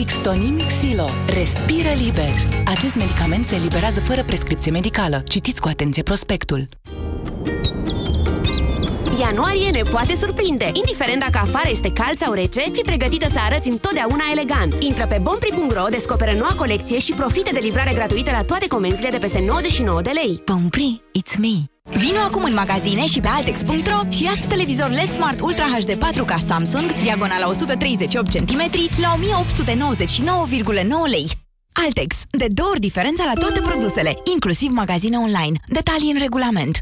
Brixtonim Xilo. Respiră liber. Acest medicament se eliberează fără prescripție medicală. Citiți cu atenție prospectul. Ianuarie ne poate surprinde. Indiferent dacă afară este cald sau rece, fi pregătită să arăți întotdeauna elegant. Intră pe bompri.ro, descoperă noua colecție și profite de livrare gratuită la toate comenzile de peste 99 de lei. Bompri, it's me! Vino acum în magazine și pe Altex.ro și ia televizor LED Smart Ultra HD 4K Samsung, diagonala 138 cm, la 1899,9 lei. Altex. De două ori diferența la toate produsele, inclusiv magazine online. Detalii în regulament.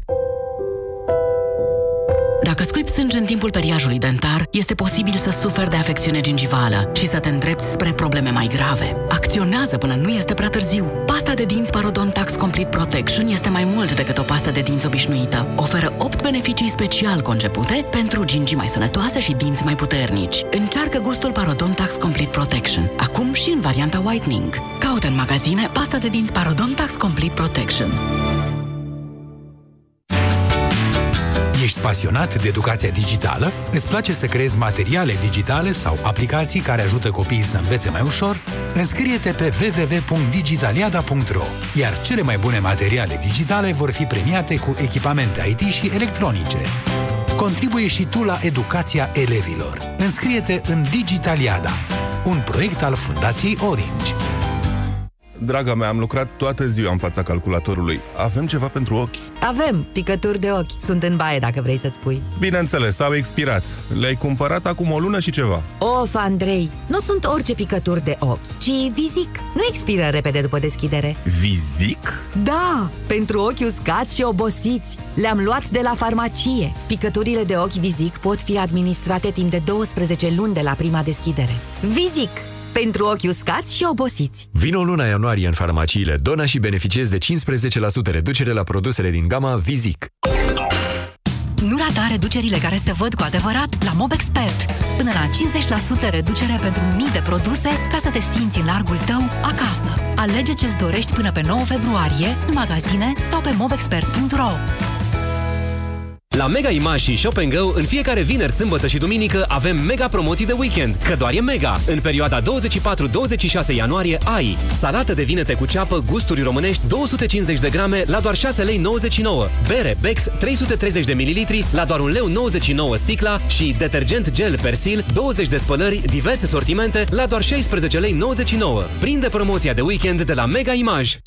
Dacă scuipi sânge în timpul periajului dentar, este posibil să suferi de afecțiune gingivală și să te îndrepți spre probleme mai grave. Acționează până nu este prea târziu. Pasta de dinți Parodontax Complete Protection este mai mult decât o pastă de dinți obișnuită. Oferă 8 beneficii special concepute pentru gingii mai sănătoase și dinți mai puternici. Încearcă gustul Parodontax Complete Protection, acum și în varianta whitening. Caută în magazine pasta de dinți Parodontax Complete Protection. Ești pasionat de educația digitală? Îți place să creezi materiale digitale sau aplicații care ajută copiii să învețe mai ușor? Înscrie-te pe www.digitaliada.ro Iar cele mai bune materiale digitale vor fi premiate cu echipamente IT și electronice. Contribuie și tu la educația elevilor. Înscrie-te în Digitaliada, un proiect al Fundației Orange. Draga mea, am lucrat toată ziua în fața calculatorului. Avem ceva pentru ochi? Avem picături de ochi. Sunt în baie, dacă vrei să-ți pui. Bineînțeles, au expirat. Le-ai cumpărat acum o lună și ceva. Of, Andrei, nu sunt orice picături de ochi, ci Vizic. Nu expiră repede după deschidere. Vizic? Da, pentru ochi uscați și obosiți. Le-am luat de la farmacie. Picăturile de ochi Vizic pot fi administrate timp de 12 luni de la prima deschidere. Vizic! Pentru ochi uscați și obosiți. Vino luna ianuarie în farmaciile Dona și beneficiezi de 15% reducere la produsele din gama Vizic. Nu rata reducerile care se văd cu adevărat la MobExpert. Până la 50% reducere pentru mii de produse ca să te simți în largul tău acasă. Alege ce-ți dorești până pe 9 februarie în magazine sau pe mobexpert.ro. La Mega Image și Shop Go, în fiecare vineri, sâmbătă și duminică avem mega promoții de weekend, că doar e mega! În perioada 24-26 ianuarie ai salată de vinete cu ceapă, gusturi românești, 250 de grame la doar 6 lei 99, bere Bex 330 de mililitri la doar 1 leu 99 sticla și detergent gel Persil 20 de spălări, diverse sortimente la doar 16 lei 99. Prinde promoția de weekend de la Mega Image!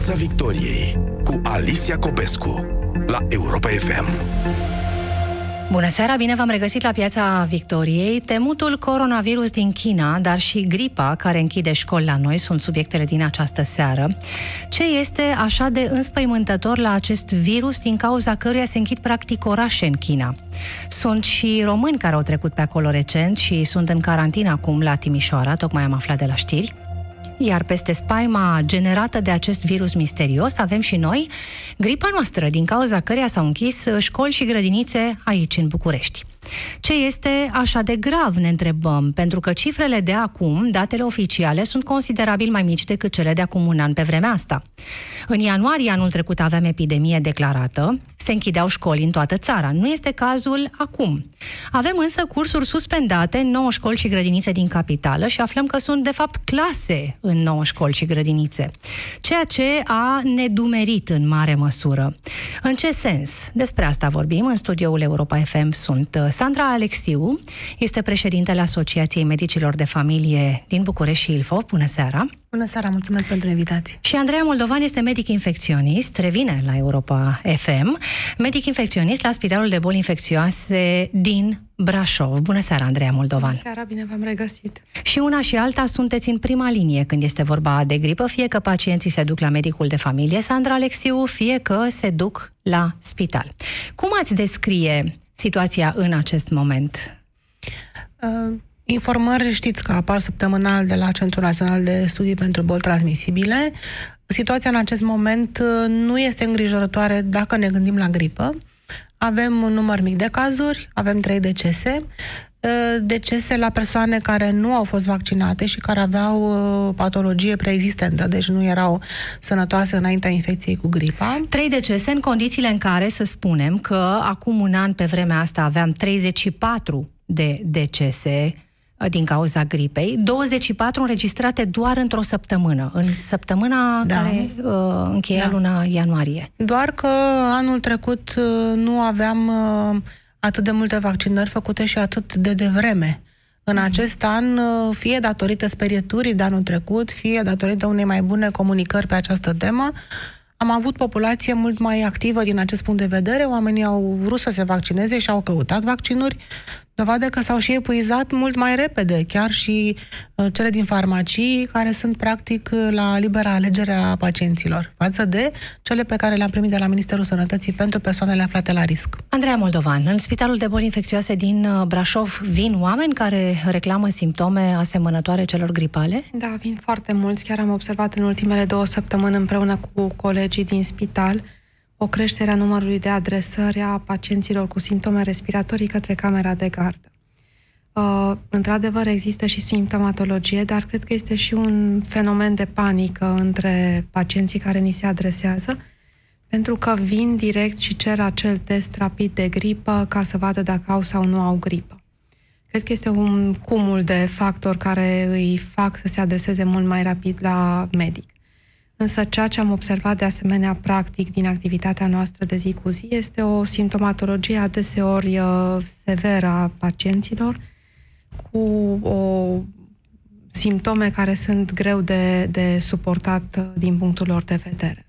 Piața Victoriei cu Alicia Copescu la Europa FM. Bună seara, bine v-am regăsit la Piața Victoriei. Temutul coronavirus din China, dar și gripa care închide școli la noi sunt subiectele din această seară. Ce este așa de înspăimântător la acest virus din cauza căruia se închid practic orașe în China? Sunt și români care au trecut pe acolo recent și sunt în carantină acum la Timișoara, tocmai am aflat de la știri. Iar peste spaima generată de acest virus misterios avem și noi gripa noastră, din cauza căreia s-au închis școli și grădinițe aici în București. Ce este așa de grav, ne întrebăm, pentru că cifrele de acum, datele oficiale, sunt considerabil mai mici decât cele de acum un an pe vremea asta. În ianuarie anul trecut aveam epidemie declarată, se închideau școli în toată țara. Nu este cazul acum. Avem însă cursuri suspendate în 9 școli și grădinițe din capitală și aflăm că sunt de fapt clase în 9 școli și grădinițe. Ceea ce a nedumerit în mare măsură. În ce sens? Despre asta vorbim. În studioul Europa FM sunt uh, Sandra Alexiu, este președintele Asociației Medicilor de Familie din București și Ilfov. Bună seara! Bună seara, mulțumesc pentru invitație. Și Andreea Moldovan este medic infecționist, revine la Europa FM, medic infecționist la Spitalul de Boli Infecțioase din Brașov. Bună seara, Andreea Moldovan. Bună seara, bine v-am regăsit. Și una și alta sunteți în prima linie când este vorba de gripă, fie că pacienții se duc la medicul de familie, Sandra Alexiu, fie că se duc la spital. Cum ați descrie situația în acest moment? Uh, informări știți că apar săptămânal de la Centrul Național de Studii pentru Boli Transmisibile. Situația în acest moment uh, nu este îngrijorătoare dacă ne gândim la gripă. Avem un număr mic de cazuri, avem trei decese, decese la persoane care nu au fost vaccinate și care aveau patologie preexistentă, deci nu erau sănătoase înaintea infecției cu gripa. Trei decese în condițiile în care să spunem că acum un an pe vremea asta aveam 34 de decese din cauza gripei, 24 înregistrate doar într-o săptămână, în săptămâna da. care uh, încheia da. luna ianuarie. Doar că anul trecut uh, nu aveam uh, atât de multe vaccinări făcute și atât de devreme. În mm. acest an, uh, fie datorită sperieturii de anul trecut, fie datorită unei mai bune comunicări pe această temă, am avut populație mult mai activă din acest punct de vedere. Oamenii au vrut să se vaccineze și au căutat vaccinuri. Dovadă că s-au și epuizat mult mai repede, chiar și uh, cele din farmacii, care sunt practic uh, la libera alegere a pacienților, față de cele pe care le-am primit de la Ministerul Sănătății pentru persoanele aflate la risc. Andreea Moldovan, în Spitalul de Boli Infecțioase din uh, Brașov vin oameni care reclamă simptome asemănătoare celor gripale? Da, vin foarte mulți. Chiar am observat în ultimele două săptămâni împreună cu colegii din spital o creștere a numărului de adresări a pacienților cu simptome respiratorii către camera de gardă. Uh, într-adevăr, există și simptomatologie, dar cred că este și un fenomen de panică între pacienții care ni se adresează, pentru că vin direct și cer acel test rapid de gripă ca să vadă dacă au sau nu au gripă. Cred că este un cumul de factori care îi fac să se adreseze mult mai rapid la medic. Însă ceea ce am observat de asemenea practic din activitatea noastră de zi cu zi este o simptomatologie adeseori uh, severă a pacienților cu o simptome care sunt greu de, de suportat uh, din punctul lor de vedere.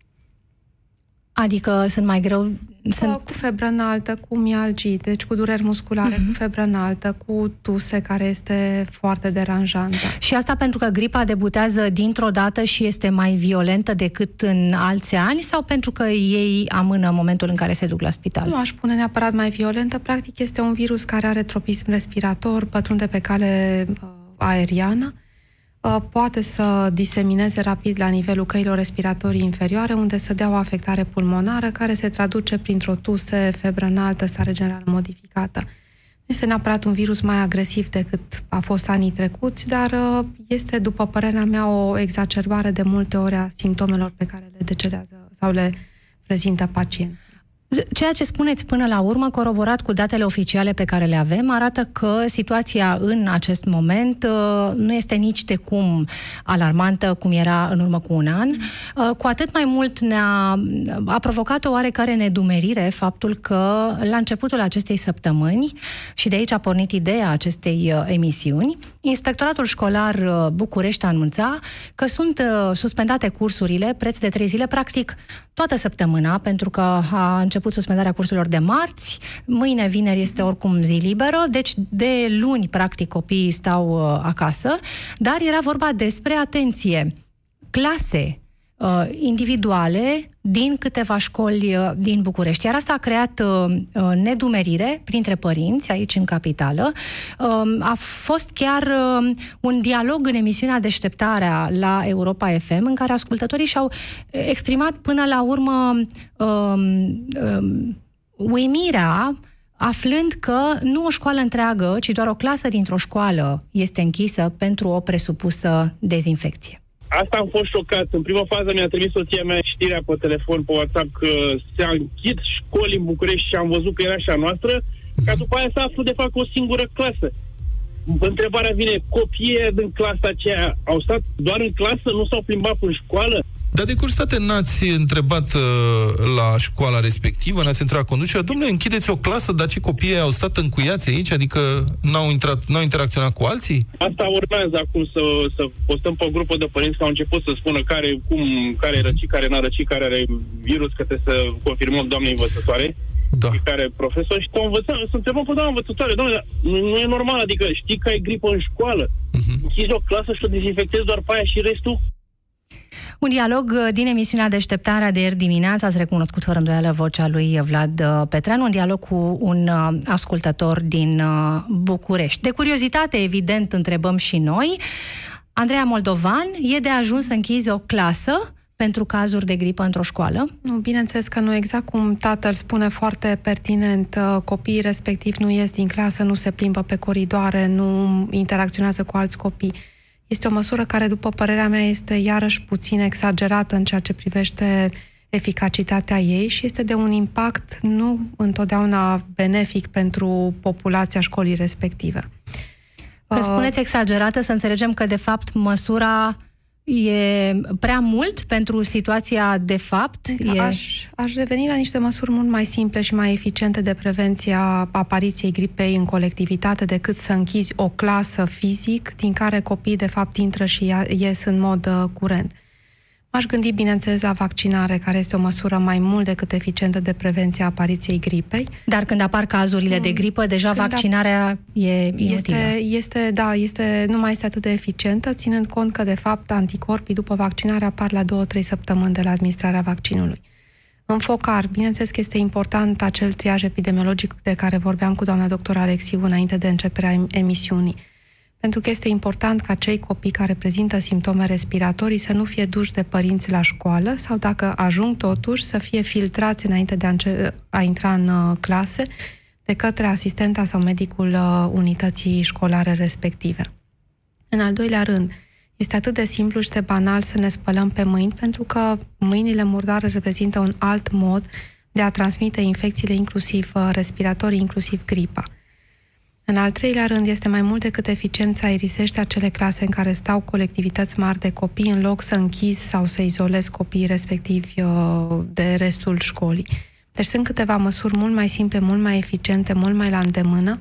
Adică sunt mai greu sunt... Cu febră înaltă, cu mialgii, deci cu dureri musculare, uh-huh. cu febră înaltă, cu tuse care este foarte deranjantă. Și asta pentru că gripa debutează dintr-o dată și este mai violentă decât în alți ani sau pentru că ei amână momentul în care se duc la spital? Nu aș pune neapărat mai violentă. Practic este un virus care are tropism respirator, pătrunde pe cale uh, aeriană Uh, poate să disemineze rapid la nivelul căilor respiratorii inferioare, unde să dea o afectare pulmonară, care se traduce printr-o tuse, febră înaltă, stare generală modificată. Nu este neapărat un virus mai agresiv decât a fost anii trecuți, dar uh, este, după părerea mea, o exacerbare de multe ori a simptomelor pe care le decerează sau le prezintă pacienții. Ceea ce spuneți până la urmă, coroborat cu datele oficiale pe care le avem, arată că situația în acest moment uh, nu este nici de cum alarmantă cum era în urmă cu un an. Uh, cu atât mai mult ne-a a provocat o oarecare nedumerire faptul că la începutul acestei săptămâni, și de aici a pornit ideea acestei uh, emisiuni, Inspectoratul Școlar București anunța că sunt suspendate cursurile preț de trei zile, practic toată săptămâna, pentru că a început suspendarea cursurilor de marți, mâine, vineri, este oricum zi liberă, deci de luni, practic, copiii stau uh, acasă, dar era vorba despre, atenție, clase uh, individuale din câteva școli uh, din București. Iar asta a creat uh, uh, nedumerire printre părinți aici în capitală. Uh, a fost chiar uh, un dialog în emisiunea Deșteptarea la Europa FM în care ascultătorii și-au exprimat până la urmă uh, uh, uimirea aflând că nu o școală întreagă, ci doar o clasă dintr-o școală este închisă pentru o presupusă dezinfecție. Asta am fost șocat. În prima fază mi-a trimis soția mea știrea pe telefon, pe WhatsApp, că se închid școli în București și am văzut că era și a noastră, ca după aia să aflu de fapt o singură clasă. Întrebarea vine, copiii din clasa aceea au stat doar în clasă, nu s-au plimbat în școală? Dar de cursitate n-ați întrebat uh, la școala respectivă, n-ați întrebat conducerea, domnule, închideți o clasă, dar ce copiii au stat încuiați aici, adică n-au, intrat, n-au interacționat cu alții? Asta urmează acum să, să postăm pe grupul de părinți că au început să spună care, cum, care e răcit, care n-a răcit, care are virus, că trebuie să confirmăm doamne învățătoare. Da. care profesor și te învățăm, să întrebăm pe doamna învățătoare, doamne, nu, nu e normal, adică știi că ai gripă în școală, uh-huh. închizi o clasă și o dezinfectezi doar pe aia și restul un dialog uh, din emisiunea Deșteptarea de ieri dimineață, ați recunoscut fără îndoială vocea lui Vlad uh, Petreanu, un dialog cu un uh, ascultător din București. De curiozitate, evident, întrebăm și noi, Andreea Moldovan, e de ajuns să închizi o clasă pentru cazuri de gripă într-o școală? Nu, bineînțeles că nu. Exact cum tatăl spune foarte pertinent, uh, copiii respectiv nu ies din clasă, nu se plimbă pe coridoare, nu interacționează cu alți copii. Este o măsură care, după părerea mea, este iarăși puțin exagerată în ceea ce privește eficacitatea ei și este de un impact nu întotdeauna benefic pentru populația școlii respective. Când spuneți exagerată, să înțelegem că, de fapt, măsura e prea mult pentru situația de fapt? Da, e... aș, aș reveni la niște măsuri mult mai simple și mai eficiente de prevenție a apariției gripei în colectivitate decât să închizi o clasă fizic din care copiii de fapt intră și ies în mod uh, curent. M-aș gândi, bineînțeles, la vaccinare, care este o măsură mai mult decât eficientă de prevenție a apariției gripei. Dar când apar cazurile de gripă, deja când vaccinarea e inutilă. Este, este, da, este, nu mai este atât de eficientă, ținând cont că, de fapt, anticorpii după vaccinare apar la 2-3 săptămâni de la administrarea vaccinului. În focar, bineînțeles că este important acel triaj epidemiologic de care vorbeam cu doamna doctor Alexiu înainte de începerea emisiunii pentru că este important ca cei copii care prezintă simptome respiratorii să nu fie duși de părinți la școală sau dacă ajung totuși să fie filtrați înainte de a, înce- a intra în uh, clase de către asistenta sau medicul uh, unității școlare respective. În al doilea rând, este atât de simplu și de banal să ne spălăm pe mâini, pentru că mâinile murdare reprezintă un alt mod de a transmite infecțiile, inclusiv uh, respiratorii, inclusiv gripa. În al treilea rând, este mai mult decât eficiența aerisește acele clase în care stau colectivități mari de copii, în loc să închizi sau să izolezi copiii respectivi uh, de restul școlii. Deci sunt câteva măsuri mult mai simple, mult mai eficiente, mult mai la îndemână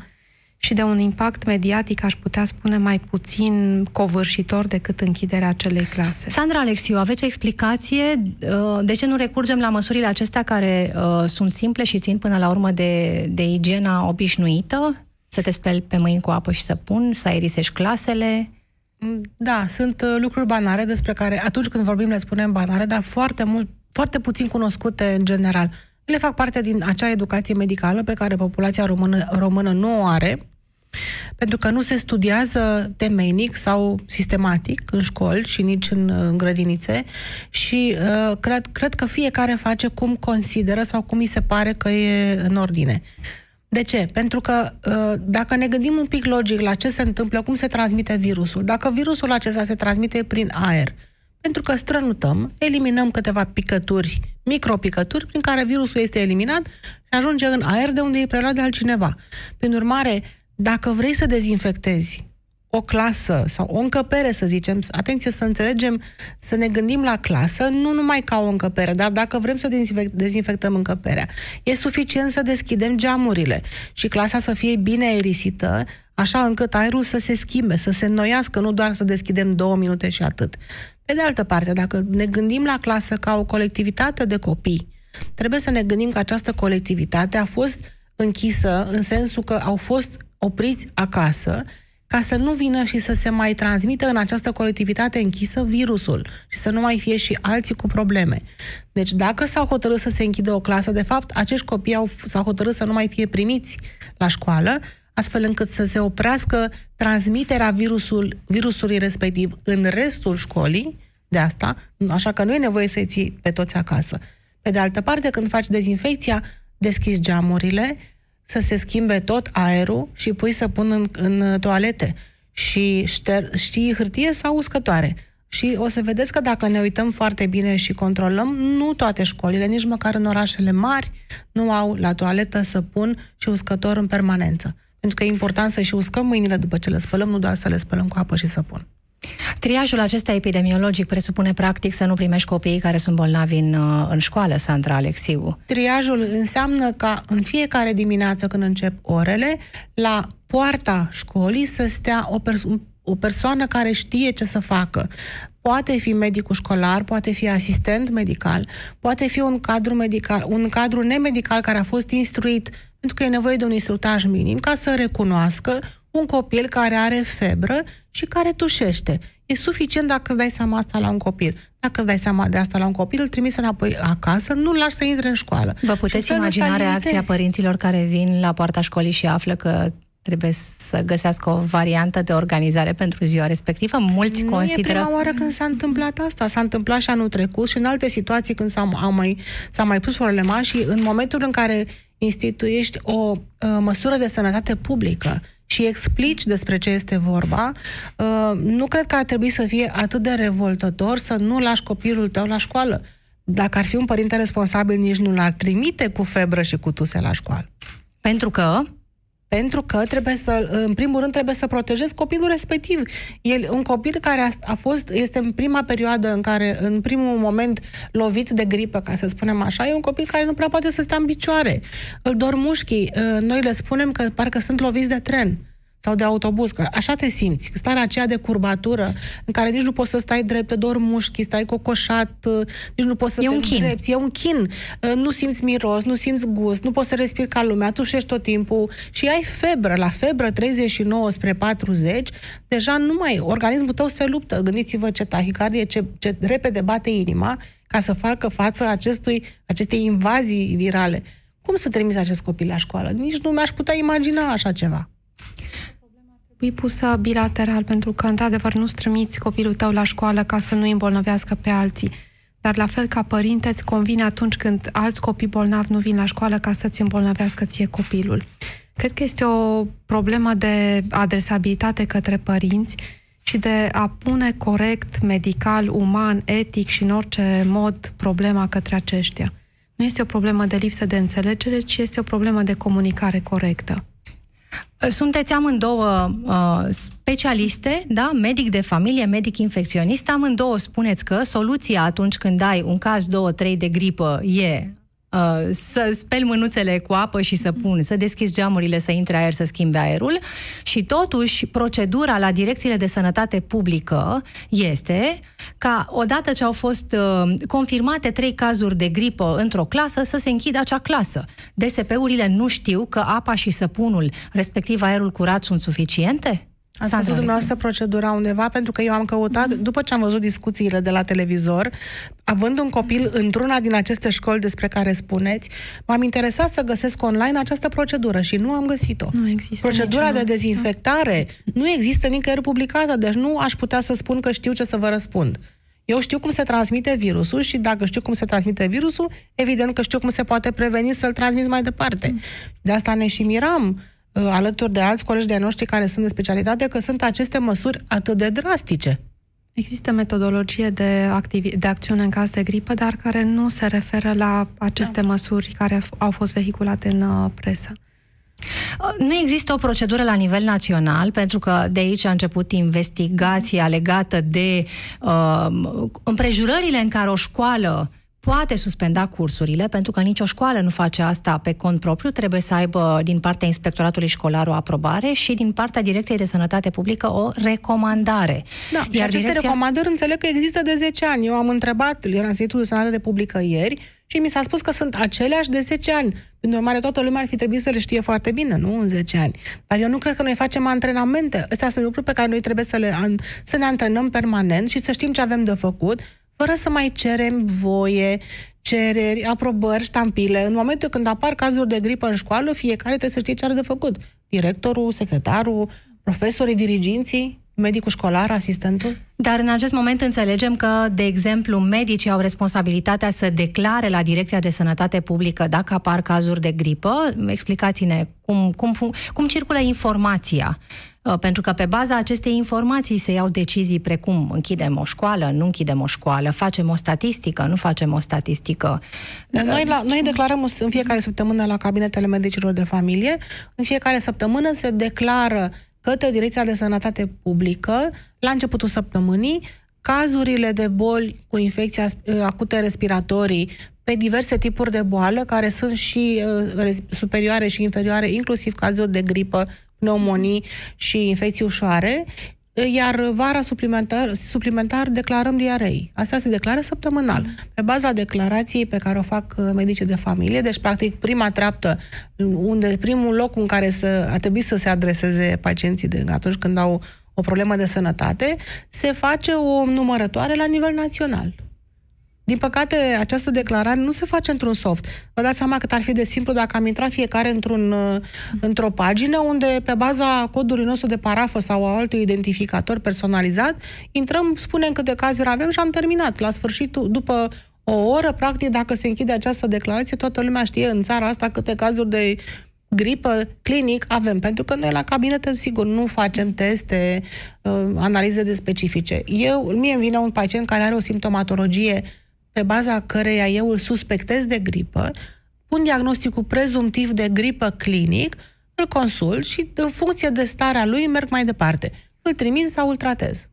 și de un impact mediatic, aș putea spune, mai puțin covârșitor decât închiderea acelei clase. Sandra Alexiu, aveți o explicație uh, de ce nu recurgem la măsurile acestea care uh, sunt simple și țin până la urmă de, de igiena obișnuită? Să te speli pe mâini cu apă și săpun, să aerisești clasele? Mm, da, sunt uh, lucruri banare despre care atunci când vorbim le spunem banare, dar foarte mult, foarte puțin cunoscute în general. Ele fac parte din acea educație medicală pe care populația română, română nu o are, pentru că nu se studiază temeinic sau sistematic în școli și nici în, în grădinițe și uh, cred, cred că fiecare face cum consideră sau cum îi se pare că e în ordine. De ce? Pentru că uh, dacă ne gândim un pic logic la ce se întâmplă, cum se transmite virusul, dacă virusul acesta se transmite prin aer, pentru că strănutăm, eliminăm câteva picături, micropicături, prin care virusul este eliminat și ajunge în aer de unde e preluat de altcineva. Prin urmare, dacă vrei să dezinfectezi o clasă sau o încăpere, să zicem, atenție să înțelegem, să ne gândim la clasă, nu numai ca o încăpere, dar dacă vrem să dezinfectăm încăperea, e suficient să deschidem geamurile și clasa să fie bine aerisită, așa încât aerul să se schimbe, să se înnoiască, nu doar să deschidem două minute și atât. Pe de altă parte, dacă ne gândim la clasă ca o colectivitate de copii, trebuie să ne gândim că această colectivitate a fost închisă în sensul că au fost opriți acasă ca să nu vină și să se mai transmită în această colectivitate închisă virusul și să nu mai fie și alții cu probleme. Deci dacă s-au hotărât să se închidă o clasă, de fapt, acești copii au, s-au hotărât să nu mai fie primiți la școală, astfel încât să se oprească transmiterea virusul, virusului respectiv în restul școlii, de asta, așa că nu e nevoie să-i ții pe toți acasă. Pe de altă parte, când faci dezinfecția, deschizi geamurile, să se schimbe tot aerul și pui să pun în, în toalete. Și șter, știi hârtie sau uscătoare. Și o să vedeți că dacă ne uităm foarte bine și controlăm, nu toate școlile, nici măcar în orașele mari, nu au la toaletă să pun și uscător în permanență. Pentru că e important să și uscăm mâinile după ce le spălăm, nu doar să le spălăm cu apă și săpun. Triajul acesta epidemiologic presupune practic să nu primești copiii care sunt bolnavi în, uh, în școală, Sandra Alexiu. Triajul înseamnă ca în fiecare dimineață când încep orele, la poarta școlii să stea o, perso- o persoană care știe ce să facă. Poate fi medicul școlar, poate fi asistent medical, poate fi un cadru medical, un cadru nemedical care a fost instruit, pentru că e nevoie de un instructaj minim, ca să recunoască un copil care are febră și care tușește. E suficient dacă îți dai seama asta la un copil. Dacă îți dai seama de asta la un copil, îl trimiți înapoi acasă, nu-l lași să intre în școală. Vă puteți imagina reacția părinților care vin la poarta școlii și află că trebuie să găsească o variantă de organizare pentru ziua respectivă. Mulți nu consideră... e prima oară când s-a întâmplat asta. S-a întâmplat și anul trecut și în alte situații când s-a, au mai, s-a mai pus problema și în momentul în care instituiești o uh, măsură de sănătate publică și explici despre ce este vorba, uh, nu cred că ar trebui să fie atât de revoltător să nu lași copilul tău la școală. Dacă ar fi un părinte responsabil, nici nu l-ar trimite cu febră și cu tuse la școală. Pentru că pentru că trebuie să, în primul rând, trebuie să protejezi copilul respectiv. El, un copil care a, a fost, este în prima perioadă în care, în primul moment, lovit de gripă, ca să spunem așa, e un copil care nu prea poate să stea în picioare. Îl dor mușchii. Noi le spunem că parcă sunt loviți de tren sau de autobuz, că așa te simți, starea aceea de curbatură, în care nici nu poți să stai drept, te dor mușchi, stai cocoșat, uh, nici nu poți să e te un chin. Îndrepti, e un chin. Uh, nu simți miros, nu simți gust, nu poți să respiri ca lumea, tu șești tot timpul și ai febră. La febră 39 spre 40, deja nu mai, organismul tău se luptă. Gândiți-vă ce tahicardie, ce, ce repede bate inima ca să facă față acestui, acestei invazii virale. Cum să trimiți acest copil la școală? Nici nu mi-aș putea imagina așa ceva trebui pusă bilateral, pentru că, într-adevăr, nu strămiți copilul tău la școală ca să nu îi îmbolnăvească pe alții. Dar, la fel ca părinte, îți convine atunci când alți copii bolnavi nu vin la școală ca să-ți îmbolnăvească ție copilul. Cred că este o problemă de adresabilitate către părinți și de a pune corect, medical, uman, etic și în orice mod problema către aceștia. Nu este o problemă de lipsă de înțelegere, ci este o problemă de comunicare corectă. Sunteți amândouă uh, specialiste, da? medic de familie, medic infecționist, amândouă spuneți că soluția atunci când ai un caz, două, trei de gripă e Uh, să speli mânuțele cu apă și să pun, să deschizi geamurile, să intre aer, să schimbe aerul și totuși procedura la direcțiile de sănătate publică este ca odată ce au fost uh, confirmate trei cazuri de gripă într-o clasă, să se închidă acea clasă. DSP-urile nu știu că apa și săpunul, respectiv aerul curat, sunt suficiente? Ați văzut dumneavoastră procedura undeva? Pentru că eu am căutat, mm-hmm. după ce am văzut discuțiile de la televizor, având un copil într-una din aceste școli despre care spuneți, m-am interesat să găsesc online această procedură și nu am găsit-o. Nu există Procedura de dezinfectare nu există nicăieri publicată, deci nu aș putea să spun că știu ce să vă răspund. Eu știu cum se transmite virusul și dacă știu cum se transmite virusul, evident că știu cum se poate preveni să-l transmiți mai departe. Mm. De asta ne și miram Uh, alături de alți colegi de noștri care sunt de specialitate, că sunt aceste măsuri atât de drastice. Există metodologie de, activi- de acțiune în caz de gripă, dar care nu se referă la aceste da. măsuri care au fost vehiculate în uh, presă. Uh, nu există o procedură la nivel național, pentru că de aici a început investigația legată de uh, împrejurările în care o școală poate suspenda cursurile, pentru că nicio școală nu face asta pe cont propriu, trebuie să aibă din partea inspectoratului școlar o aprobare și din partea Direcției de Sănătate Publică o recomandare. Da, Iar și aceste direcția... recomandări înțeleg că există de 10 ani. Eu am întrebat la Institutul de Sănătate Publică ieri și mi s-a spus că sunt aceleași de 10 ani. În urmare, toată lumea ar fi trebuit să le știe foarte bine, nu în 10 ani. Dar eu nu cred că noi facem antrenamente. Astea sunt lucruri pe care noi trebuie să, le, să ne antrenăm permanent și să știm ce avem de făcut fără să mai cerem voie, cereri, aprobări, ștampile. În momentul când apar cazuri de gripă în școală, fiecare trebuie să știe ce are de făcut. Directorul, secretarul, profesorii, diriginții, medicul școlar, asistentul? Dar în acest moment înțelegem că, de exemplu, medicii au responsabilitatea să declare la Direcția de Sănătate Publică dacă apar cazuri de gripă. Explicați-ne cum, cum, cum circulă informația Uh, pentru că pe baza acestei informații se iau decizii precum închidem o școală, nu închidem o școală, facem o statistică, nu facem o statistică. Noi, la, noi declarăm în fiecare săptămână la cabinetele medicilor de familie, în fiecare săptămână se declară către Direcția de Sănătate Publică, la începutul săptămânii, cazurile de boli cu infecții uh, acute respiratorii pe diverse tipuri de boală, care sunt și uh, superioare și inferioare, inclusiv cazuri de gripă pneumonii și infecții ușoare, iar vara suplimentar, suplimentar declarăm diarei. Asta se declară săptămânal. Pe baza declarației pe care o fac uh, medicii de familie, deci practic prima treaptă, unde primul loc în care să, ar trebui să se adreseze pacienții de, atunci când au o problemă de sănătate, se face o numărătoare la nivel național. Din păcate, această declarare nu se face într-un soft. Vă dați seama cât ar fi de simplu dacă am intrat fiecare într-un, uh, într-o pagină unde, pe baza codului nostru de parafă sau a altui identificator personalizat, intrăm, spunem câte cazuri avem și am terminat. La sfârșit, după o oră, practic, dacă se închide această declarație, toată lumea știe în țara asta câte cazuri de gripă clinic avem, pentru că noi la cabinet, sigur, nu facem teste, uh, analize de specifice. Eu, mie îmi vine un pacient care are o simptomatologie pe baza căreia eu îl suspectez de gripă, pun diagnosticul prezumtiv de gripă clinic, îl consult și în funcție de starea lui merg mai departe. Îl trimit sau îl tratez.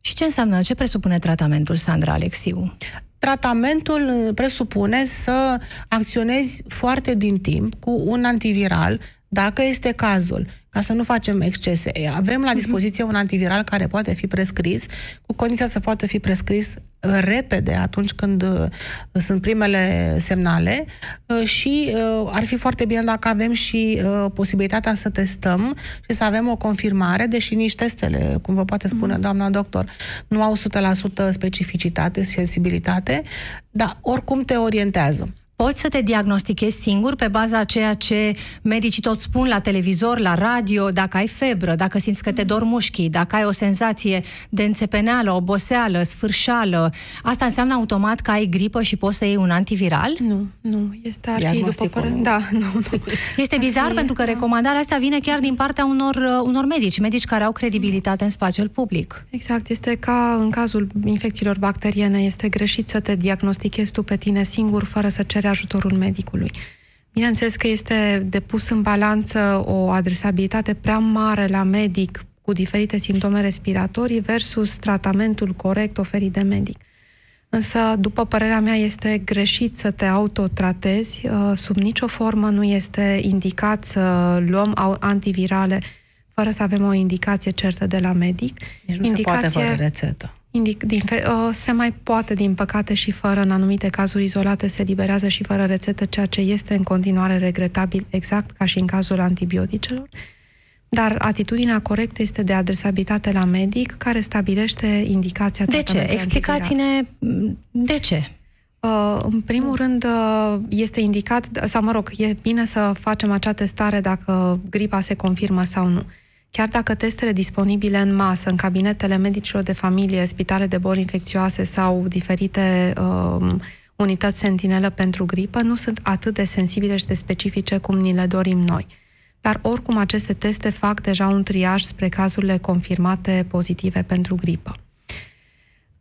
Și ce înseamnă, ce presupune tratamentul, Sandra Alexiu? Tratamentul uh, presupune să acționezi foarte din timp cu un antiviral, dacă este cazul, ca să nu facem excese. Avem la mhm. dispoziție un antiviral care poate fi prescris, cu condiția să poată fi prescris uh, repede atunci când uh, sunt primele semnale și ar fi foarte bine dacă avem și posibilitatea să testăm și să avem o confirmare, deși nici testele, cum vă poate spune mhm. doamna doctor, nu au 100% specificitate, sensibilitate, dar oricum te orientează. Poți să te diagnostichezi singur pe baza a ceea ce medicii tot spun la televizor, la radio, dacă ai febră, dacă simți că te dor mușchii, dacă ai o senzație de înțepeneală, oboseală, sfârșală. Asta înseamnă automat că ai gripă și poți să iei un antiviral? Nu, nu. Este ar fi după părere... Da, nu, nu. Este bizar fi, pentru că da. recomandarea asta vine chiar din partea unor, uh, unor medici, medici care au credibilitate în spațiul public. Exact. Este ca în cazul infecțiilor bacteriene, este greșit să te diagnostichezi tu pe tine singur fără să ceri ajutorul medicului. Bineînțeles că este depus în balanță o adresabilitate prea mare la medic cu diferite simptome respiratorii versus tratamentul corect oferit de medic. Însă, după părerea mea, este greșit să te autotratezi. Uh, sub nicio formă nu este indicat să luăm antivirale fără să avem o indicație certă de la medic. Deci nu indicație... se poate fără rețetă. Indic, din fe, uh, se mai poate, din păcate, și fără, în anumite cazuri izolate, se liberează și fără rețetă, ceea ce este în continuare regretabil, exact ca și în cazul antibioticelor. Dar atitudinea corectă este de adresabilitate la medic, care stabilește indicația De ce? Explicați-ne de ce. Uh, în primul rând, uh, este indicat, sau mă rog, e bine să facem acea testare dacă gripa se confirmă sau nu. Chiar dacă testele disponibile în masă, în cabinetele medicilor de familie, spitale de boli infecțioase sau diferite uh, unități sentinelă pentru gripă, nu sunt atât de sensibile și de specifice cum ni le dorim noi. Dar oricum aceste teste fac deja un triaj spre cazurile confirmate pozitive pentru gripă.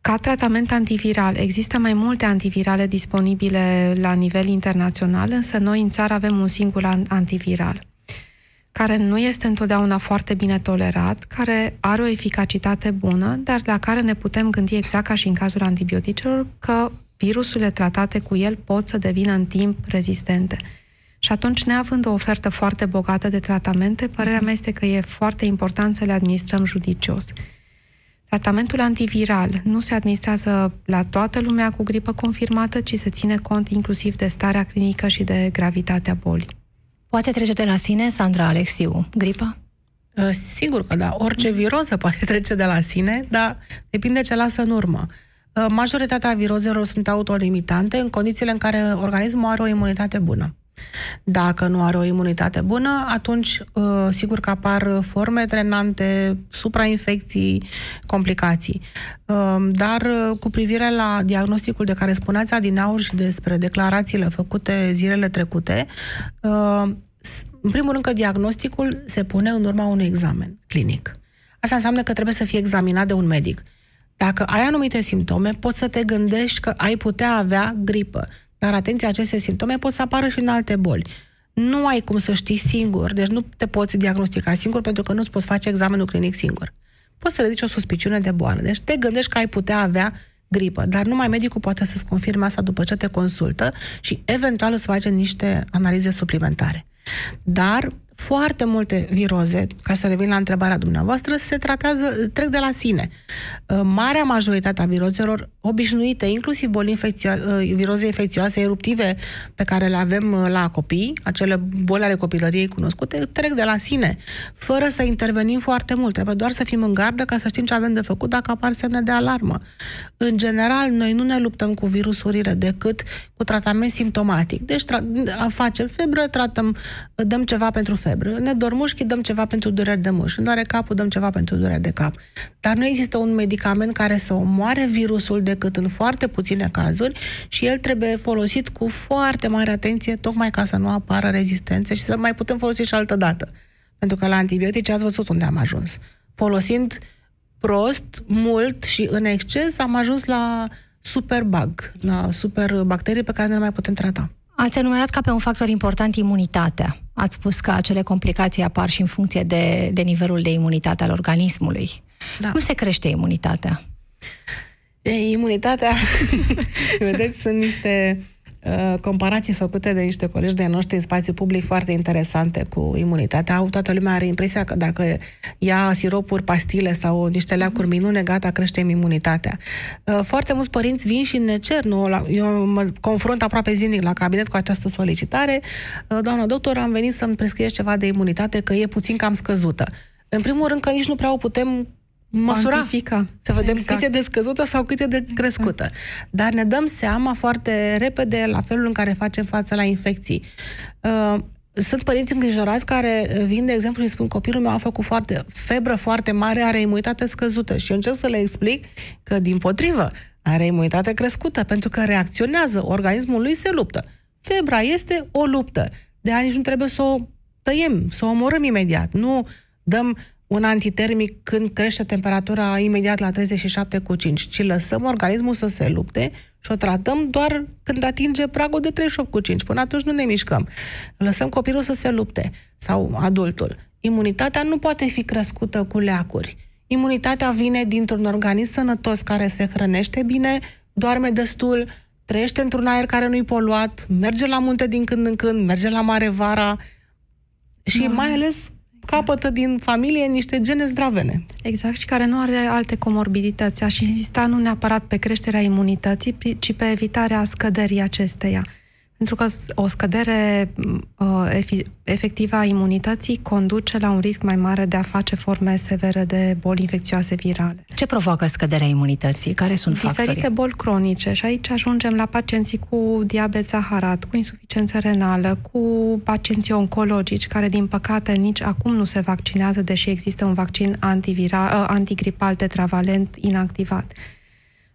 Ca tratament antiviral, există mai multe antivirale disponibile la nivel internațional, însă noi în țară avem un singur antiviral care nu este întotdeauna foarte bine tolerat, care are o eficacitate bună, dar la care ne putem gândi exact ca și în cazul antibioticelor, că virusurile tratate cu el pot să devină în timp rezistente. Și atunci, neavând o ofertă foarte bogată de tratamente, părerea mea este că e foarte important să le administrăm judicios. Tratamentul antiviral nu se administrează la toată lumea cu gripă confirmată, ci se ține cont inclusiv de starea clinică și de gravitatea bolii. Poate trece de la sine, Sandra Alexiu, gripa? Uh, sigur că da. Orice viroză poate trece de la sine, dar depinde ce lasă în urmă. Uh, majoritatea virozelor sunt autolimitante în condițiile în care organismul are o imunitate bună. Dacă nu are o imunitate bună, atunci uh, sigur că apar forme drenante, suprainfecții, complicații. Dar cu privire la diagnosticul de care spuneați adineauri și despre declarațiile făcute zilele trecute, în primul rând că diagnosticul se pune în urma unui examen clinic. Asta înseamnă că trebuie să fie examinat de un medic. Dacă ai anumite simptome, poți să te gândești că ai putea avea gripă. Dar atenție, aceste simptome pot să apară și în alte boli. Nu ai cum să știi singur, deci nu te poți diagnostica singur pentru că nu-ți poți face examenul clinic singur. Poți să ridici o suspiciune de boală. Deci te gândești că ai putea avea gripă, dar numai medicul poate să-ți confirme asta după ce te consultă și eventual îți face niște analize suplimentare. Dar foarte multe viroze, ca să revin la întrebarea dumneavoastră, se tratează, trec de la sine. Uh, marea majoritate a virozelor obișnuite, inclusiv boli infecțio- uh, viroze infecțioase eruptive pe care le avem uh, la copii, acele boli ale copilăriei cunoscute, trec de la sine, fără să intervenim foarte mult. Trebuie doar să fim în gardă ca să știm ce avem de făcut dacă apar semne de alarmă. În general, noi nu ne luptăm cu virusurile decât cu tratament simptomatic. Deci tra- facem febră, tratăm, dăm ceva pentru febră. Ne dor mușchi, dăm ceva pentru dureri de mușchi. Îmi doare capul, dăm ceva pentru dureri de cap. Dar nu există un medicament care să omoare virusul decât în foarte puține cazuri și el trebuie folosit cu foarte mare atenție, tocmai ca să nu apară rezistențe și să mai putem folosi și altă dată. Pentru că la antibiotice ați văzut unde am ajuns. Folosind prost, mult și în exces, am ajuns la superbug, la super bacterii pe care nu le mai putem trata. Ați enumerat ca pe un factor important imunitatea. Ați spus că acele complicații apar și în funcție de, de nivelul de imunitate al organismului. Da. Cum se crește imunitatea? E, imunitatea, vedeți, sunt niște Uh, comparații făcute de niște colegi de noștri în spațiu public foarte interesante cu imunitatea. Au toată lumea are impresia că dacă ia siropuri, pastile sau niște leacuri minune, gata, crește imunitatea. Uh, foarte mulți părinți vin și ne cer, nu, eu mă confrunt aproape zilnic la cabinet cu această solicitare. Uh, doamna doctor, am venit să-mi prescrieți ceva de imunitate, că e puțin cam scăzută. În primul rând că nici nu prea o putem măsura. Cuantifica. Să vedem exact. cât e de scăzută sau cât e de exact. crescută. Dar ne dăm seama foarte repede la felul în care facem față la infecții. Uh, sunt părinți îngrijorați care vin, de exemplu, și spun copilul meu a făcut foarte, febră foarte mare, are imunitate scăzută. Și eu încerc să le explic că, din potrivă, are imunitate crescută, pentru că reacționează, organismul lui se luptă. Febra este o luptă. De aia nici nu trebuie să o tăiem, să o omorâm imediat. Nu dăm un antitermic când crește temperatura imediat la 37 cu 5, ci lăsăm organismul să se lupte și o tratăm doar când atinge pragul de 38 cu 5. Până atunci nu ne mișcăm. Lăsăm copilul să se lupte sau adultul. Imunitatea nu poate fi crescută cu leacuri. Imunitatea vine dintr-un organism sănătos care se hrănește bine, doarme destul, trăiește într-un aer care nu-i poluat, merge la munte din când în când, merge la mare vara și da. mai ales capătă din familie niște gene zdravene. Exact, și care nu are alte comorbidități. Aș insista nu neapărat pe creșterea imunității, ci pe evitarea scăderii acesteia. Pentru că o scădere uh, efectivă a imunității conduce la un risc mai mare de a face forme severe de boli infecțioase virale. Ce provoacă scăderea imunității? Care sunt Diferite factorii? boli cronice și aici ajungem la pacienții cu diabet zaharat, cu insuficiență renală, cu pacienții oncologici care din păcate nici acum nu se vaccinează, deși există un vaccin antiviral, uh, antigripal tetravalent inactivat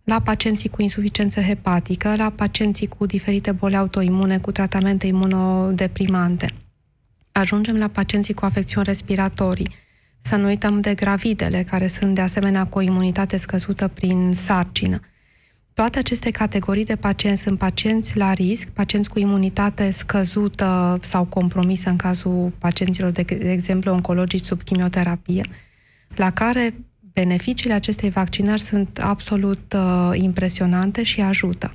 la pacienții cu insuficiență hepatică, la pacienții cu diferite boli autoimune, cu tratamente imunodeprimante. Ajungem la pacienții cu afecțiuni respiratorii. Să nu uităm de gravidele, care sunt de asemenea cu o imunitate scăzută prin sarcină. Toate aceste categorii de pacienți sunt pacienți la risc, pacienți cu imunitate scăzută sau compromisă în cazul pacienților, de, de exemplu, oncologici sub chimioterapie, la care beneficiile acestei vaccinări sunt absolut uh, impresionante și ajută.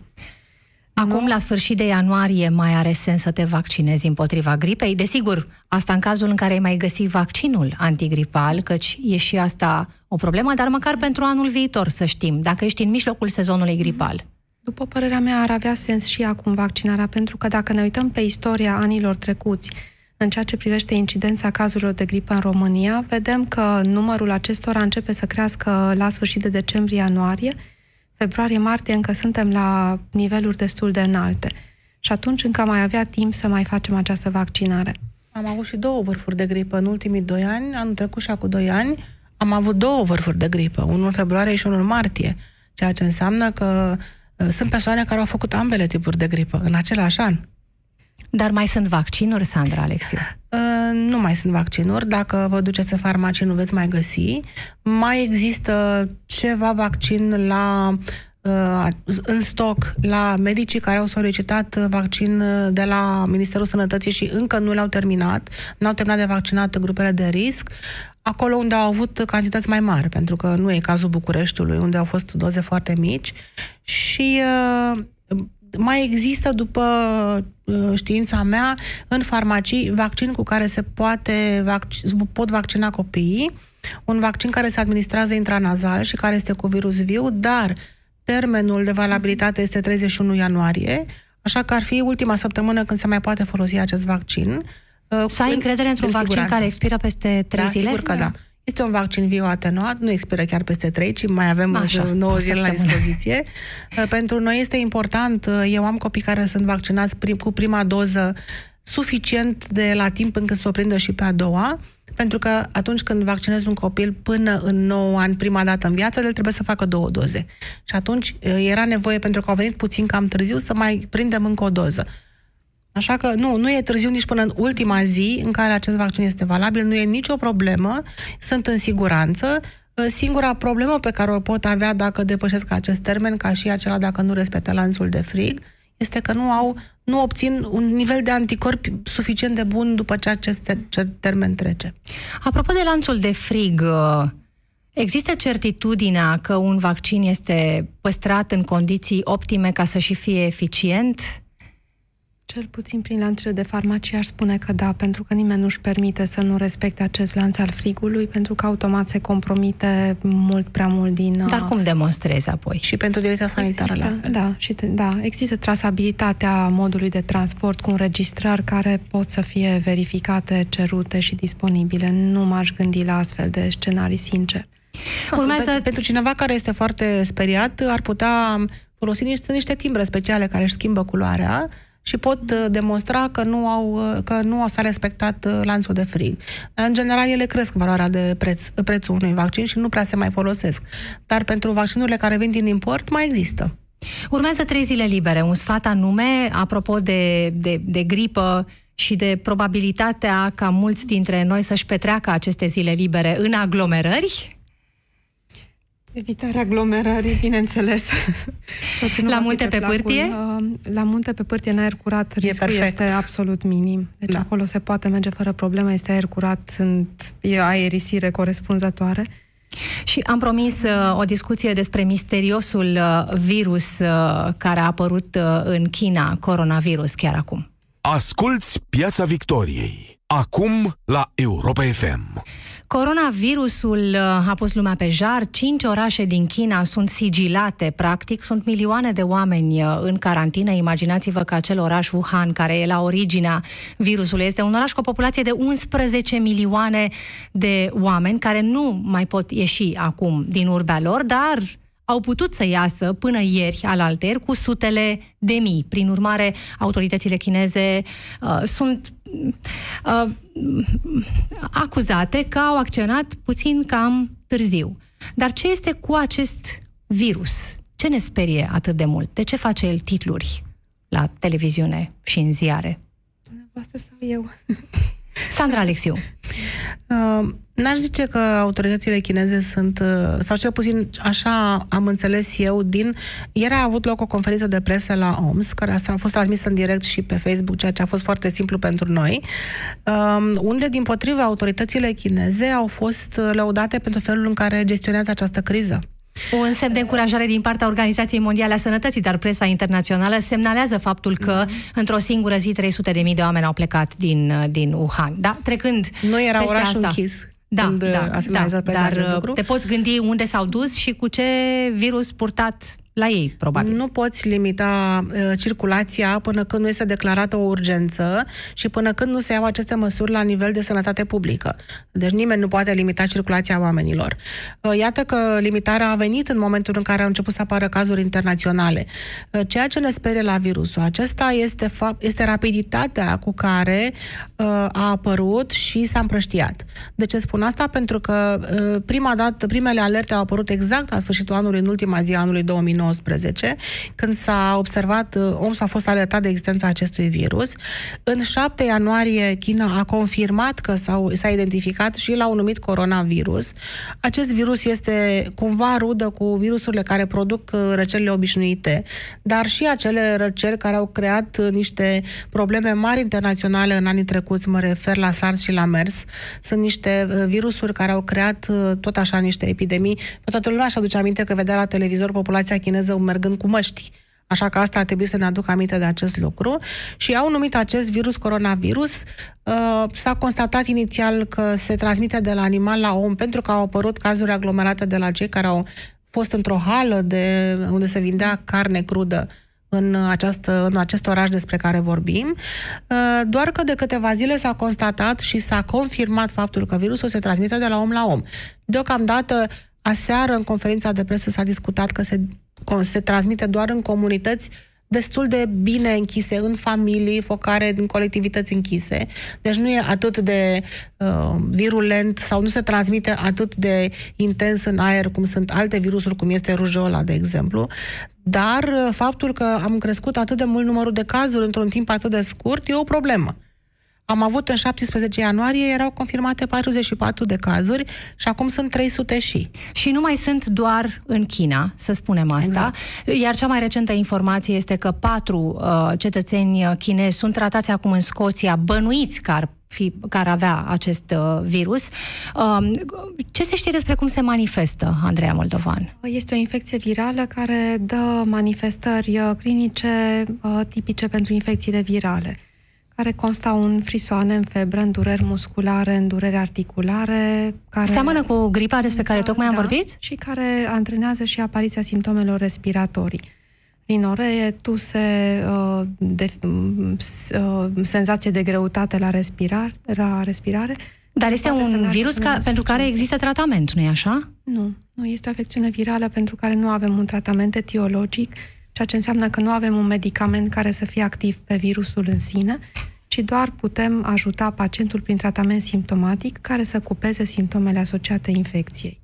Acum, la sfârșit de ianuarie, mai are sens să te vaccinezi împotriva gripei? Desigur, asta în cazul în care ai mai găsit vaccinul antigripal, căci e și asta o problemă, dar măcar pentru anul viitor să știm, dacă ești în mijlocul sezonului gripal. După părerea mea, ar avea sens și acum vaccinarea, pentru că dacă ne uităm pe istoria anilor trecuți, în ceea ce privește incidența cazurilor de gripă în România, vedem că numărul acestora începe să crească la sfârșit de decembrie-ianuarie. Februarie-martie încă suntem la niveluri destul de înalte. Și atunci încă mai avea timp să mai facem această vaccinare. Am avut și două vârfuri de gripă în ultimii doi ani, anul trecut și acum doi ani. Am avut două vârfuri de gripă, unul în februarie și unul în martie, ceea ce înseamnă că uh, sunt persoane care au făcut ambele tipuri de gripă în același an. Dar mai sunt vaccinuri, Sandra Alexiu? Uh, nu mai sunt vaccinuri. Dacă vă duceți în farmacie, nu veți mai găsi. Mai există ceva vaccin la uh, în stoc la medicii care au solicitat vaccin de la Ministerul Sănătății și încă nu le-au terminat, nu au terminat de vaccinat grupele de risc, acolo unde au avut cantități mai mari, pentru că nu e cazul Bucureștiului, unde au fost doze foarte mici și uh, mai există, după uh, știința mea, în farmacii vaccin cu care se poate vac- pot vaccina copiii, un vaccin care se administrează intranazal și care este cu virus viu, dar termenul de valabilitate este 31 ianuarie, așa că ar fi ultima săptămână când se mai poate folosi acest vaccin. Uh, să ai încredere într-un vaccin siguranță. care expiră peste 3 da, zile? sigur că da. Este un vaccin viu atenuat, nu expiră chiar peste 3, ci mai avem Așa, 9 zile la dispoziție. Uh, pentru noi este important, uh, eu am copii care sunt vaccinați prim, cu prima doză suficient de la timp încât să o prindă și pe a doua, pentru că atunci când vaccinezi un copil până în 9 ani, prima dată în viață, el trebuie să facă două doze. Și atunci uh, era nevoie, pentru că au venit puțin cam târziu, să mai prindem încă o doză. Așa că nu, nu e târziu nici până în ultima zi în care acest vaccin este valabil, nu e nicio problemă, sunt în siguranță. Uh, singura problemă pe care o pot avea dacă depășesc acest termen, ca și acela dacă nu respectă lanțul de frig, este că nu au, nu obțin un nivel de anticorpi suficient de bun după ce acest termen trece. Apropo de lanțul de frig, uh, există certitudinea că un vaccin este păstrat în condiții optime ca să și fie eficient? Cel puțin prin lanțurile de farmacie aș spune că da, pentru că nimeni nu-și permite să nu respecte acest lanț al frigului, pentru că automat se compromite mult prea mult din... Dar uh, cum demonstrezi apoi? Și pentru direcția sanitară există, la fel. Da, și, da, există trasabilitatea modului de transport cu înregistrări care pot să fie verificate, cerute și disponibile. Nu m-aș gândi la astfel de scenarii, sincer. Urmează... Pentru, pentru cineva care este foarte speriat, ar putea folosi niște, niște timbre speciale care își schimbă culoarea, și pot uh, demonstra că nu, au, uh, că nu s-a respectat uh, lanțul de frig. În general, ele cresc valoarea de preț, prețul unui vaccin și nu prea se mai folosesc. Dar pentru vaccinurile care vin din import, mai există. Urmează trei zile libere. Un sfat anume, apropo de, de, de gripă și de probabilitatea ca mulți dintre noi să-și petreacă aceste zile libere în aglomerări? Evitarea aglomerării, bineînțeles. ce nu la munte pe, pe pârtie? Uh, la munte pe pârtie, în aer curat, riscul perfect. este absolut minim. Deci da. acolo se poate merge fără probleme, este aer curat, sunt, e aerisire corespunzătoare. Și am promis uh, o discuție despre misteriosul uh, virus uh, care a apărut uh, în China, coronavirus, chiar acum. Asculți Piața Victoriei, acum la Europa FM. Coronavirusul uh, a pus lumea pe jar. Cinci orașe din China sunt sigilate, practic. Sunt milioane de oameni uh, în carantină. Imaginați-vă că acel oraș Wuhan, care e la originea virusului, este un oraș cu o populație de 11 milioane de oameni care nu mai pot ieși acum din urbea lor, dar au putut să iasă până ieri al alter cu sutele de mii. Prin urmare, autoritățile chineze uh, sunt uh, acuzate că au acționat puțin cam târziu. Dar ce este cu acest virus? Ce ne sperie atât de mult? De ce face el titluri la televiziune și în ziare? Asta sau eu? Sandra Alexiu. Uh, n-aș zice că autoritățile chineze sunt, uh, sau cel puțin așa am înțeles eu, din... Ieri a avut loc o conferință de presă la OMS, care a fost transmisă în direct și pe Facebook, ceea ce a fost foarte simplu pentru noi, uh, unde, din potrivă, autoritățile chineze au fost lăudate pentru felul în care gestionează această criză. Un semn de încurajare din partea Organizației Mondiale a Sănătății, dar presa internațională semnalează faptul că mm-hmm. într-o singură zi 300.000 de oameni au plecat din, din Wuhan. Da? Trecând Nu era orașul asta, închis. Da, când da, a da, dar acest lucru. te poți gândi unde s-au dus și cu ce virus purtat la ei, probabil. Nu poți limita uh, circulația până când nu este declarată o urgență și până când nu se iau aceste măsuri la nivel de sănătate publică. Deci nimeni nu poate limita circulația oamenilor. Uh, iată că limitarea a venit în momentul în care au început să apară cazuri internaționale. Uh, ceea ce ne sperie la virusul acesta este, fapt, este rapiditatea cu care uh, a apărut și s-a împrăștiat. De ce spun asta? Pentru că uh, prima dată, primele alerte au apărut exact la sfârșitul anului, în ultima zi a anului 2009 2019, când s-a observat, uh, OMS a fost alertat de existența acestui virus. În 7 ianuarie, China a confirmat că s-a, s-a identificat și l-au numit coronavirus. Acest virus este cumva rudă cu virusurile care produc uh, răcelile obișnuite, dar și acele răceli care au creat uh, niște probleme mari internaționale în anii trecuți, mă refer la SARS și la MERS. Sunt niște virusuri care au creat tot așa niște epidemii. Toată lumea și aduce aminte că vedea la televizor populația chineză chineză mergând cu măști. Așa că asta a trebuit să ne aduc aminte de acest lucru. Și au numit acest virus coronavirus. Uh, s-a constatat inițial că se transmite de la animal la om pentru că au apărut cazuri aglomerate de la cei care au fost într-o hală de unde se vindea carne crudă în, această, în acest oraș despre care vorbim, uh, doar că de câteva zile s-a constatat și s-a confirmat faptul că virusul se transmite de la om la om. Deocamdată, aseară, în conferința de presă, s-a discutat că se, se transmite doar în comunități destul de bine închise, în familii, focare din colectivități închise. Deci nu e atât de uh, virulent sau nu se transmite atât de intens în aer cum sunt alte virusuri, cum este rujola, de exemplu. Dar uh, faptul că am crescut atât de mult numărul de cazuri într-un timp atât de scurt e o problemă. Am avut în 17 ianuarie, erau confirmate 44 de cazuri și acum sunt 300 și. Și nu mai sunt doar în China, să spunem asta. Exact. Iar cea mai recentă informație este că patru uh, cetățeni chinezi sunt tratați acum în Scoția, bănuiți că ar fi, care avea acest uh, virus. Uh, ce se știe despre cum se manifestă, Andreea Moldovan? Este o infecție virală care dă manifestări uh, clinice uh, tipice pentru infecțiile virale care constau în frisoane, în febră, în dureri musculare, în dureri articulare. Care Seamănă cu gripa despre care tocmai am da, vorbit? Și care antrenează și apariția simptomelor respiratorii. Rinoree, tuse, uh, de, uh, senzație de greutate la, respirar, la respirare. Dar este un virus ca, pentru care există tratament, nu-i așa? Nu, nu este o afecțiune virală pentru care nu avem un tratament etiologic, ceea ce înseamnă că nu avem un medicament care să fie activ pe virusul în sine, ci doar putem ajuta pacientul prin tratament simptomatic care să cupeze simptomele asociate infecției.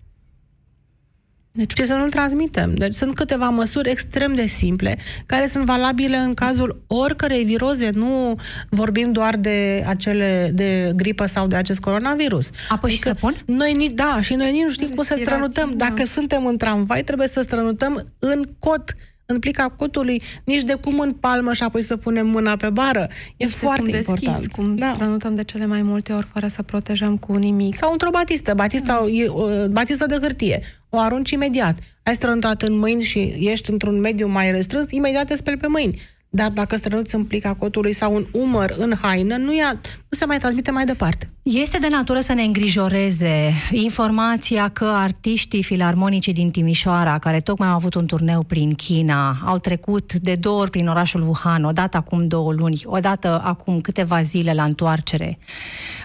Deci, ce să nu-l transmitem. Deci sunt câteva măsuri extrem de simple, care sunt valabile în cazul oricărei viroze. Nu vorbim doar de acele de gripă sau de acest coronavirus. Apă adică și săpun? Noi, da, și noi nici nu știm cum să strănutăm. Da. Dacă suntem în tramvai, trebuie să strănutăm în cot în plica cotului, nici de cum în palmă și apoi să punem mâna pe bară. E nici foarte cum important. Deschis, cum da. strănutăm de cele mai multe ori fără să protejăm cu nimic. Sau într-o batistă, batista, mm. batistă de hârtie. O arunci imediat. Ai strănutat în mâini și ești într-un mediu mai restrâns, imediat te speli pe mâini. Dar dacă strănuți în plica cotului sau un umăr în haină, nu, ia, nu se mai transmite mai departe. Este de natură să ne îngrijoreze informația că artiștii filarmonici din Timișoara, care tocmai au avut un turneu prin China, au trecut de două ori prin orașul Wuhan, odată acum două luni, odată acum câteva zile la întoarcere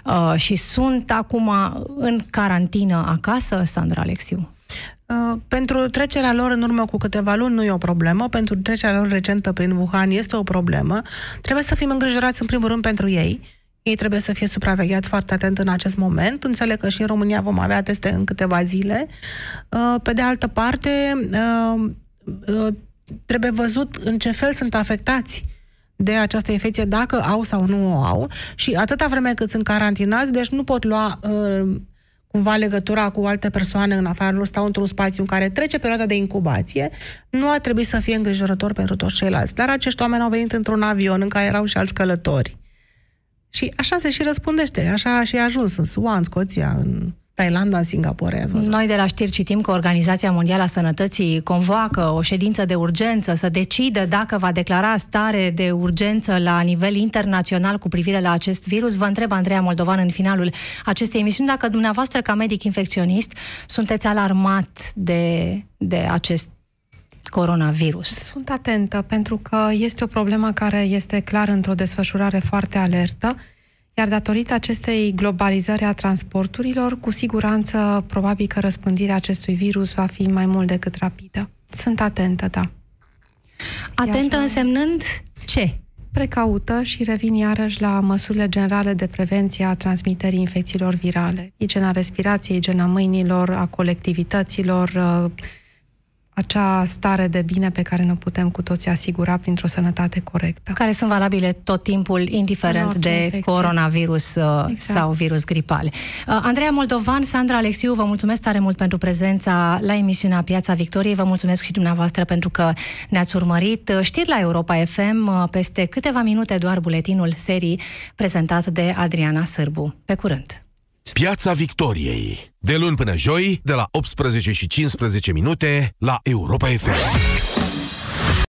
uh, și sunt acum în carantină acasă, Sandra Alexiu? Uh, pentru trecerea lor în urmă cu câteva luni nu e o problemă, pentru trecerea lor recentă prin Wuhan este o problemă. Trebuie să fim îngrijorați în primul rând pentru ei. Ei trebuie să fie supravegheați foarte atent în acest moment. Înțeleg că și în România vom avea teste în câteva zile. Uh, pe de altă parte, uh, trebuie văzut în ce fel sunt afectați de această infecție, dacă au sau nu o au și atâta vreme cât sunt carantinați, deci nu pot lua cumva legătura cu alte persoane în afară lor, stau într-un spațiu în care trece perioada de incubație, nu ar trebui să fie îngrijorător pentru toți ceilalți. Dar acești oameni au venit într-un avion în care erau și alți călători. Și așa se și răspundește, așa și a ajuns în SUA, în Scoția, în Thailanda, în Singapore, ați văzut. Noi de la știri citim că Organizația Mondială a Sănătății convoacă o ședință de urgență să decidă dacă va declara stare de urgență la nivel internațional cu privire la acest virus. Vă întreb, Andreea Moldovan, în finalul acestei emisiuni, dacă dumneavoastră, ca medic infecționist, sunteți alarmat de, de acest coronavirus? Sunt atentă, pentru că este o problemă care este clar într-o desfășurare foarte alertă iar datorită acestei globalizări a transporturilor, cu siguranță, probabil că răspândirea acestui virus va fi mai mult decât rapidă. Sunt atentă, da. Atentă Iar, însemnând ce? Precaută și revin iarăși la măsurile generale de prevenție a transmiterii infecțiilor virale. Igiena respirației, igiena mâinilor, a colectivităților, acea stare de bine pe care ne putem cu toții asigura printr-o sănătate corectă. Care sunt valabile tot timpul, indiferent de infecție. coronavirus uh, exact. sau virus gripal. Uh, Andreea Moldovan, Sandra Alexiu, vă mulțumesc tare mult pentru prezența la emisiunea Piața Victoriei. Vă mulțumesc și dumneavoastră pentru că ne-ați urmărit. Uh, știri la Europa FM, peste câteva minute doar buletinul serii prezentat de Adriana Sârbu. Pe curând! Piața Victoriei. De luni până joi, de la 18 și 15 minute, la Europa FM.